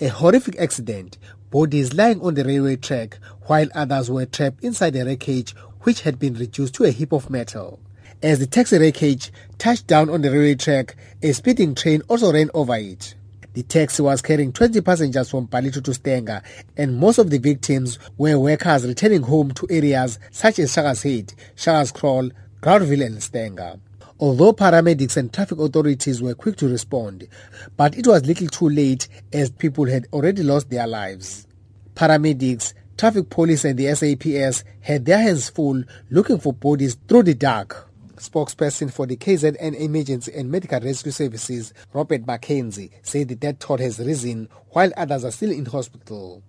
A horrific accident, bodies lying on the railway track while others were trapped inside a wreckage which had been reduced to a heap of metal. As the taxi wreckage touched down on the railway track, a speeding train also ran over it. The taxi was carrying 20 passengers from Ballito to Stanger, and most of the victims were workers returning home to areas such as Shaka's Head, Shaka's Kraal, Groutville and Stanger. Although paramedics and traffic authorities were quick to respond, but it was little too late as people had already lost their lives. Paramedics, traffic police and the SAPS had their hands full looking for bodies through the dark. Spokesperson for the KZN Emergency and Medical Rescue Services, Robert Mackenzie, said the death toll has risen while others are still in hospital.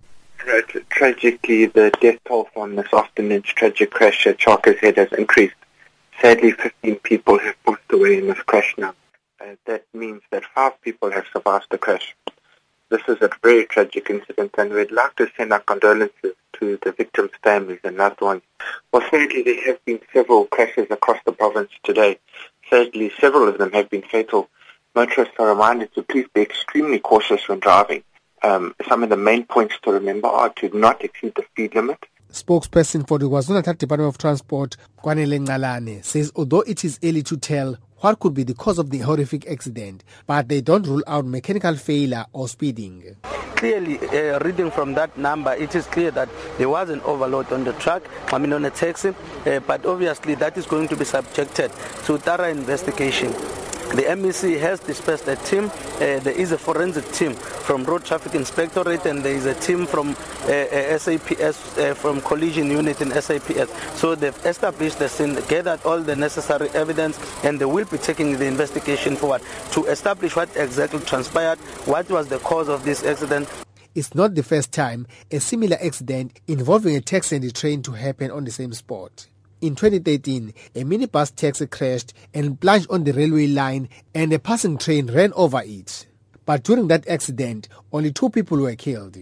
Tragically, the death toll from this afternoon's tragic crash at Shaka's Head has increased. Sadly, 15 people have passed away in this crash now. Uh, that means that five people have survived the crash. This is a very tragic incident and we'd like to send our condolences to the victims' families and loved ones. Well, sadly, there have been several crashes across the province today. Sadly, several of them have been fatal. Motorists are reminded to please be extremely cautious when driving. Um, some of the main points to remember are to not exceed the speed limit. Spokesperson for the KwaZulu-Natal Department of Transport, Kwanele Ncalane, says although it is early to tell what could be the cause of the horrific accident, but they don't rule out mechanical failure or speeding. Clearly, uh, reading from that number, it is clear that there was an overload on the truck, I mean on a taxi, uh, but obviously that is going to be subjected to thorough investigation. The MEC has dispersed a team. Uh, there is a forensic team from Road Traffic Inspectorate and there is a team from uh, uh, SAPS, uh, from Collision Unit in SAPS. So they've established the scene, gathered all the necessary evidence and they will be taking the investigation forward to establish what exactly transpired, what was the cause of this accident. It's not the first time a similar accident involving a taxi and a train to happen on the same spot. In 2013, a minibus taxi crashed and plunged on the railway line and a passing train ran over it. But during that accident, only two people were killed.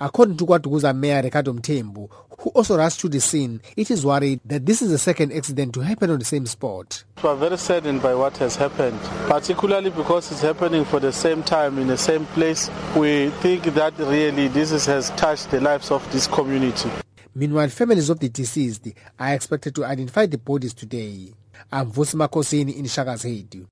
According to KwaDukuza Mayor Ricardo Mthembu, who also rushed to the scene, it is worried that this is the second accident to happen on the same spot. We are very saddened by what has happened, particularly because it's happening for the same time in the same place. We think that really this has touched the lives of this community. Meanwhile, families of the deceased are expected to identify the bodies today. I'm Vusi Makosini in Shaka's.